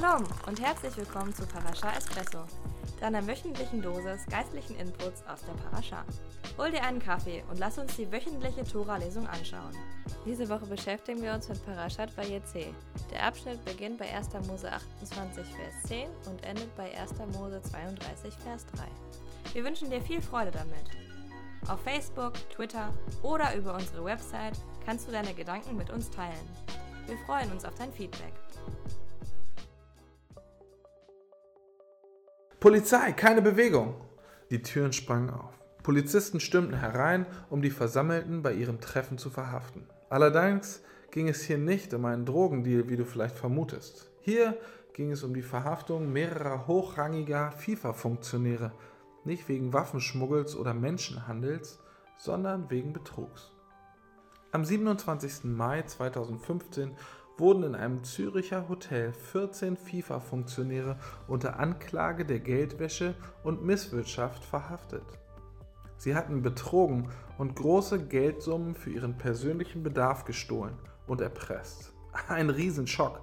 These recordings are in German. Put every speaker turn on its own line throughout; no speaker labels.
Shalom und herzlich willkommen zu Parasha Espresso, deiner wöchentlichen Dosis geistlichen Inputs aus der Parasha. Hol dir einen Kaffee und lass uns die wöchentliche Tora-Lesung anschauen. Diese Woche beschäftigen wir uns mit Parashat Vayetze. Der Abschnitt beginnt bei 1. Mose 28, Vers 10 und endet bei 1. Mose 32, Vers 3. Wir wünschen dir viel Freude damit. Auf Facebook, Twitter oder über unsere Website kannst du deine Gedanken mit uns teilen. Wir freuen uns auf dein Feedback.
Polizei, keine Bewegung! Die Türen sprangen auf. Polizisten stürmten herein, um die Versammelten bei ihrem Treffen zu verhaften. Allerdings ging es hier nicht um einen Drogendeal, wie du vielleicht vermutest. Hier ging es um die Verhaftung mehrerer hochrangiger FIFA-Funktionäre, nicht wegen Waffenschmuggels oder Menschenhandels, sondern wegen Betrugs. Am 27. Mai 2015 wurden in einem Züricher Hotel 14 FIFA-Funktionäre unter Anklage der Geldwäsche und Misswirtschaft verhaftet. Sie hatten betrogen und große Geldsummen für ihren persönlichen Bedarf gestohlen und erpresst. Ein Riesenschock.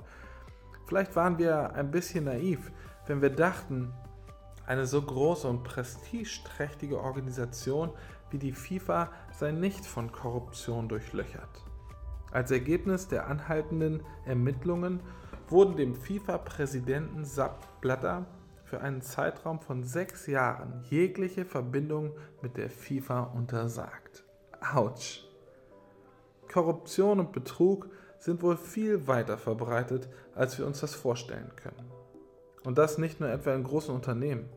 Vielleicht waren wir ein bisschen naiv, wenn wir dachten, eine so große und prestigeträchtige Organisation wie die FIFA sei nicht von Korruption durchlöchert. Als Ergebnis der anhaltenden Ermittlungen wurden dem FIFA-Präsidenten Sepp Blatter für einen Zeitraum von sechs Jahren jegliche Verbindung mit der FIFA untersagt. Autsch! Korruption und Betrug sind wohl viel weiter verbreitet, als wir uns das vorstellen können. Und das nicht nur etwa in großen Unternehmen.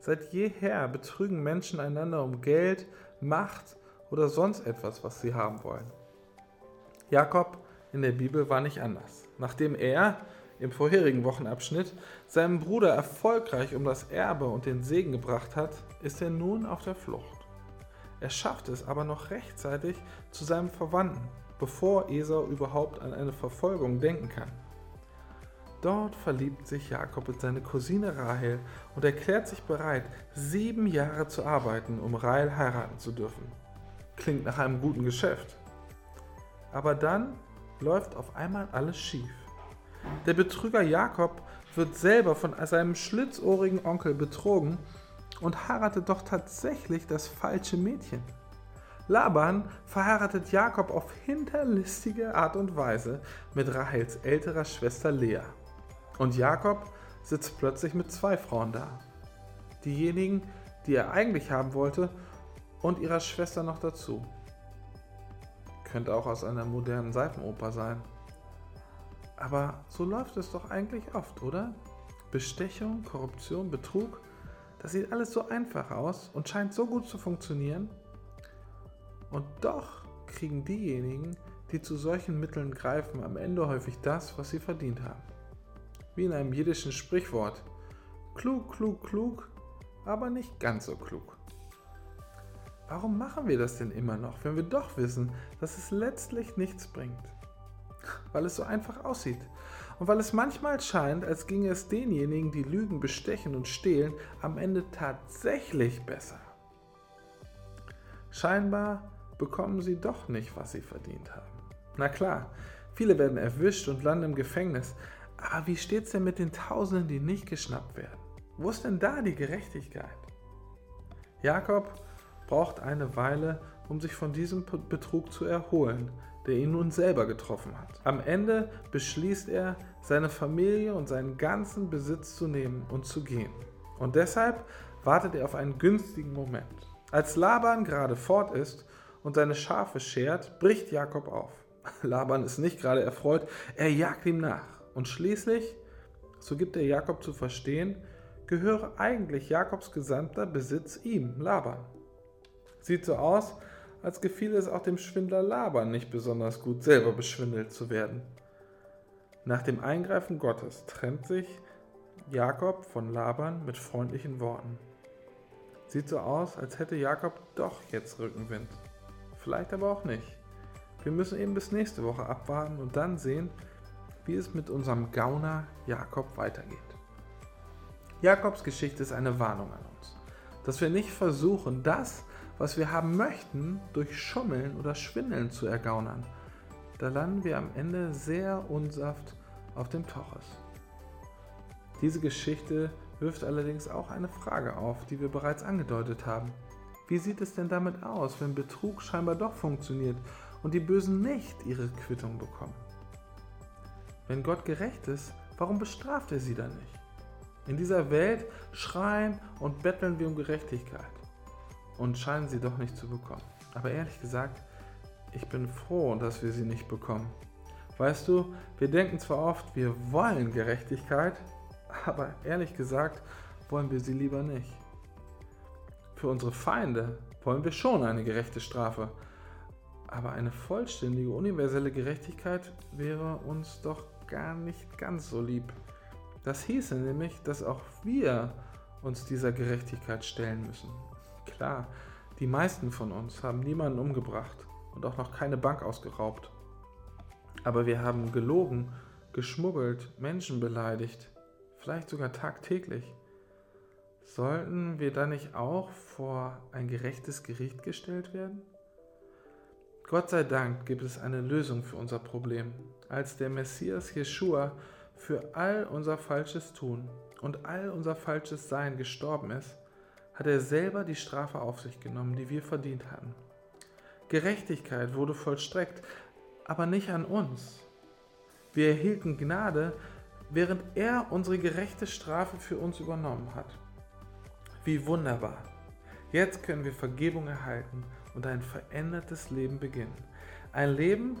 Seit jeher betrügen Menschen einander um Geld, Macht oder sonst etwas, was sie haben wollen. Jakob in der Bibel war nicht anders. Nachdem er im vorherigen Wochenabschnitt seinen Bruder erfolgreich um das Erbe und den Segen gebracht hat, ist er nun auf der Flucht. Er schafft es aber noch rechtzeitig zu seinem Verwandten, bevor Esau überhaupt an eine Verfolgung denken kann. Dort verliebt sich Jakob in seine Cousine Rahel und erklärt sich bereit, sieben Jahre zu arbeiten, um Rahel heiraten zu dürfen. Klingt nach einem guten Geschäft. Aber dann läuft auf einmal alles schief. Der Betrüger Jakob wird selber von seinem schlitzohrigen Onkel betrogen und heiratet doch tatsächlich das falsche Mädchen. Laban verheiratet Jakob auf hinterlistige Art und Weise mit Rahels älterer Schwester Lea. Und Jakob sitzt plötzlich mit zwei Frauen da. Diejenigen, die er eigentlich haben wollte, und ihrer Schwester noch dazu. Könnte auch aus einer modernen Seifenoper sein. Aber so läuft es doch eigentlich oft, oder? Bestechung, Korruption, Betrug, das sieht alles so einfach aus und scheint so gut zu funktionieren. Und doch kriegen diejenigen, die zu solchen Mitteln greifen, am Ende häufig das, was sie verdient haben. Wie in einem jiddischen Sprichwort. Klug, klug, klug, aber nicht ganz so klug. Warum machen wir das denn immer noch, wenn wir doch wissen, dass es letztlich nichts bringt? Weil es so einfach aussieht. Und weil es manchmal scheint, als ginge es denjenigen, die lügen, bestechen und stehlen, am Ende tatsächlich besser. Scheinbar bekommen sie doch nicht, was sie verdient haben. Na klar, viele werden erwischt und landen im Gefängnis. Aber wie steht es denn mit den Tausenden, die nicht geschnappt werden? Wo ist denn da die Gerechtigkeit? Jakob braucht eine Weile, um sich von diesem Betrug zu erholen, der ihn nun selber getroffen hat. Am Ende beschließt er, seine Familie und seinen ganzen Besitz zu nehmen und zu gehen. Und deshalb wartet er auf einen günstigen Moment. Als Laban gerade fort ist und seine Schafe schert, bricht Jakob auf. Laban ist nicht gerade erfreut, er jagt ihm nach. Und schließlich, so gibt er Jakob zu verstehen, gehöre eigentlich Jakobs gesamter Besitz ihm, Laban. Sieht so aus, als gefiel es auch dem Schwindler Laban nicht besonders gut, selber beschwindelt zu werden. Nach dem Eingreifen Gottes trennt sich Jakob von Laban mit freundlichen Worten. Sieht so aus, als hätte Jakob doch jetzt Rückenwind. Vielleicht aber auch nicht. Wir müssen eben bis nächste Woche abwarten und dann sehen, wie es mit unserem Gauner Jakob weitergeht. Jakobs Geschichte ist eine Warnung an uns, dass wir nicht versuchen, das, was wir haben möchten, durch Schummeln oder Schwindeln zu ergaunern. Da landen wir am Ende sehr unsaft auf dem Toches. Diese Geschichte wirft allerdings auch eine Frage auf, die wir bereits angedeutet haben. Wie sieht es denn damit aus, wenn Betrug scheinbar doch funktioniert und die Bösen nicht ihre Quittung bekommen? Wenn Gott gerecht ist, warum bestraft er sie dann nicht? In dieser Welt schreien und betteln wir um Gerechtigkeit und scheinen sie doch nicht zu bekommen. Aber ehrlich gesagt, ich bin froh, dass wir sie nicht bekommen. Weißt du, wir denken zwar oft, wir wollen Gerechtigkeit, aber ehrlich gesagt wollen wir sie lieber nicht. Für unsere Feinde wollen wir schon eine gerechte Strafe, aber eine vollständige, universelle Gerechtigkeit wäre uns doch gar nicht ganz so lieb. Das hieße nämlich, dass auch wir uns dieser Gerechtigkeit stellen müssen. Klar, die meisten von uns haben niemanden umgebracht und auch noch keine Bank ausgeraubt. Aber wir haben gelogen, geschmuggelt, Menschen beleidigt, vielleicht sogar tagtäglich. Sollten wir dann nicht auch vor ein gerechtes Gericht gestellt werden? Gott sei Dank gibt es eine Lösung für unser Problem. Als der Messias Jeschua für all unser falsches Tun und all unser falsches Sein gestorben ist, hat er selber die Strafe auf sich genommen, die wir verdient hatten. Gerechtigkeit wurde vollstreckt, aber nicht an uns. Wir erhielten Gnade, während er unsere gerechte Strafe für uns übernommen hat. Wie wunderbar. Jetzt können wir Vergebung erhalten und ein verändertes Leben beginnen. Ein Leben,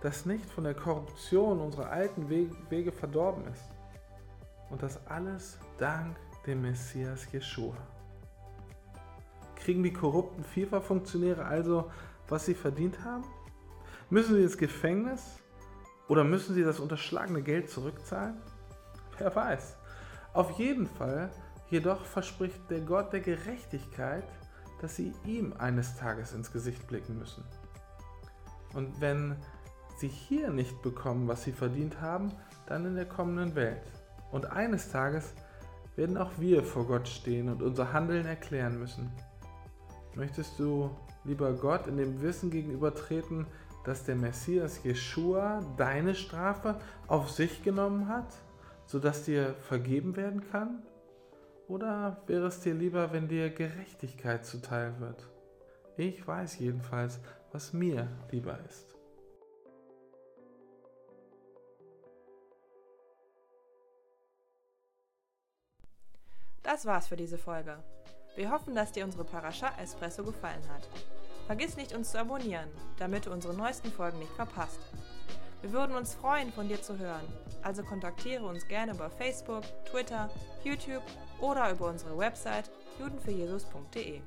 das nicht von der Korruption unserer alten Wege verdorben ist. Und das alles dank dem Messias Jeschua. Kriegen die korrupten FIFA-Funktionäre also, was sie verdient haben? Müssen sie ins Gefängnis? Oder müssen sie das unterschlagene Geld zurückzahlen? Wer weiß. Auf jeden Fall jedoch verspricht der Gott der Gerechtigkeit, dass sie ihm eines Tages ins Gesicht blicken müssen. Und wenn sie hier nicht bekommen, was sie verdient haben, dann in der kommenden Welt. Und eines Tages werden auch wir vor Gott stehen und unser Handeln erklären müssen. Möchtest du, lieber Gott, in dem Wissen gegenübertreten, dass der Messias Jeshua deine Strafe auf sich genommen hat, sodass dir vergeben werden kann? Oder wäre es dir lieber, wenn dir Gerechtigkeit zuteil wird? Ich weiß jedenfalls, was mir lieber ist.
Das war's für diese Folge. Wir hoffen, dass dir unsere Parascha Espresso gefallen hat. Vergiss nicht, uns zu abonnieren, damit du unsere neuesten Folgen nicht verpasst. Wir würden uns freuen, von dir zu hören, also kontaktiere uns gerne über Facebook, Twitter, YouTube oder über unsere Website judenfürjesus.de.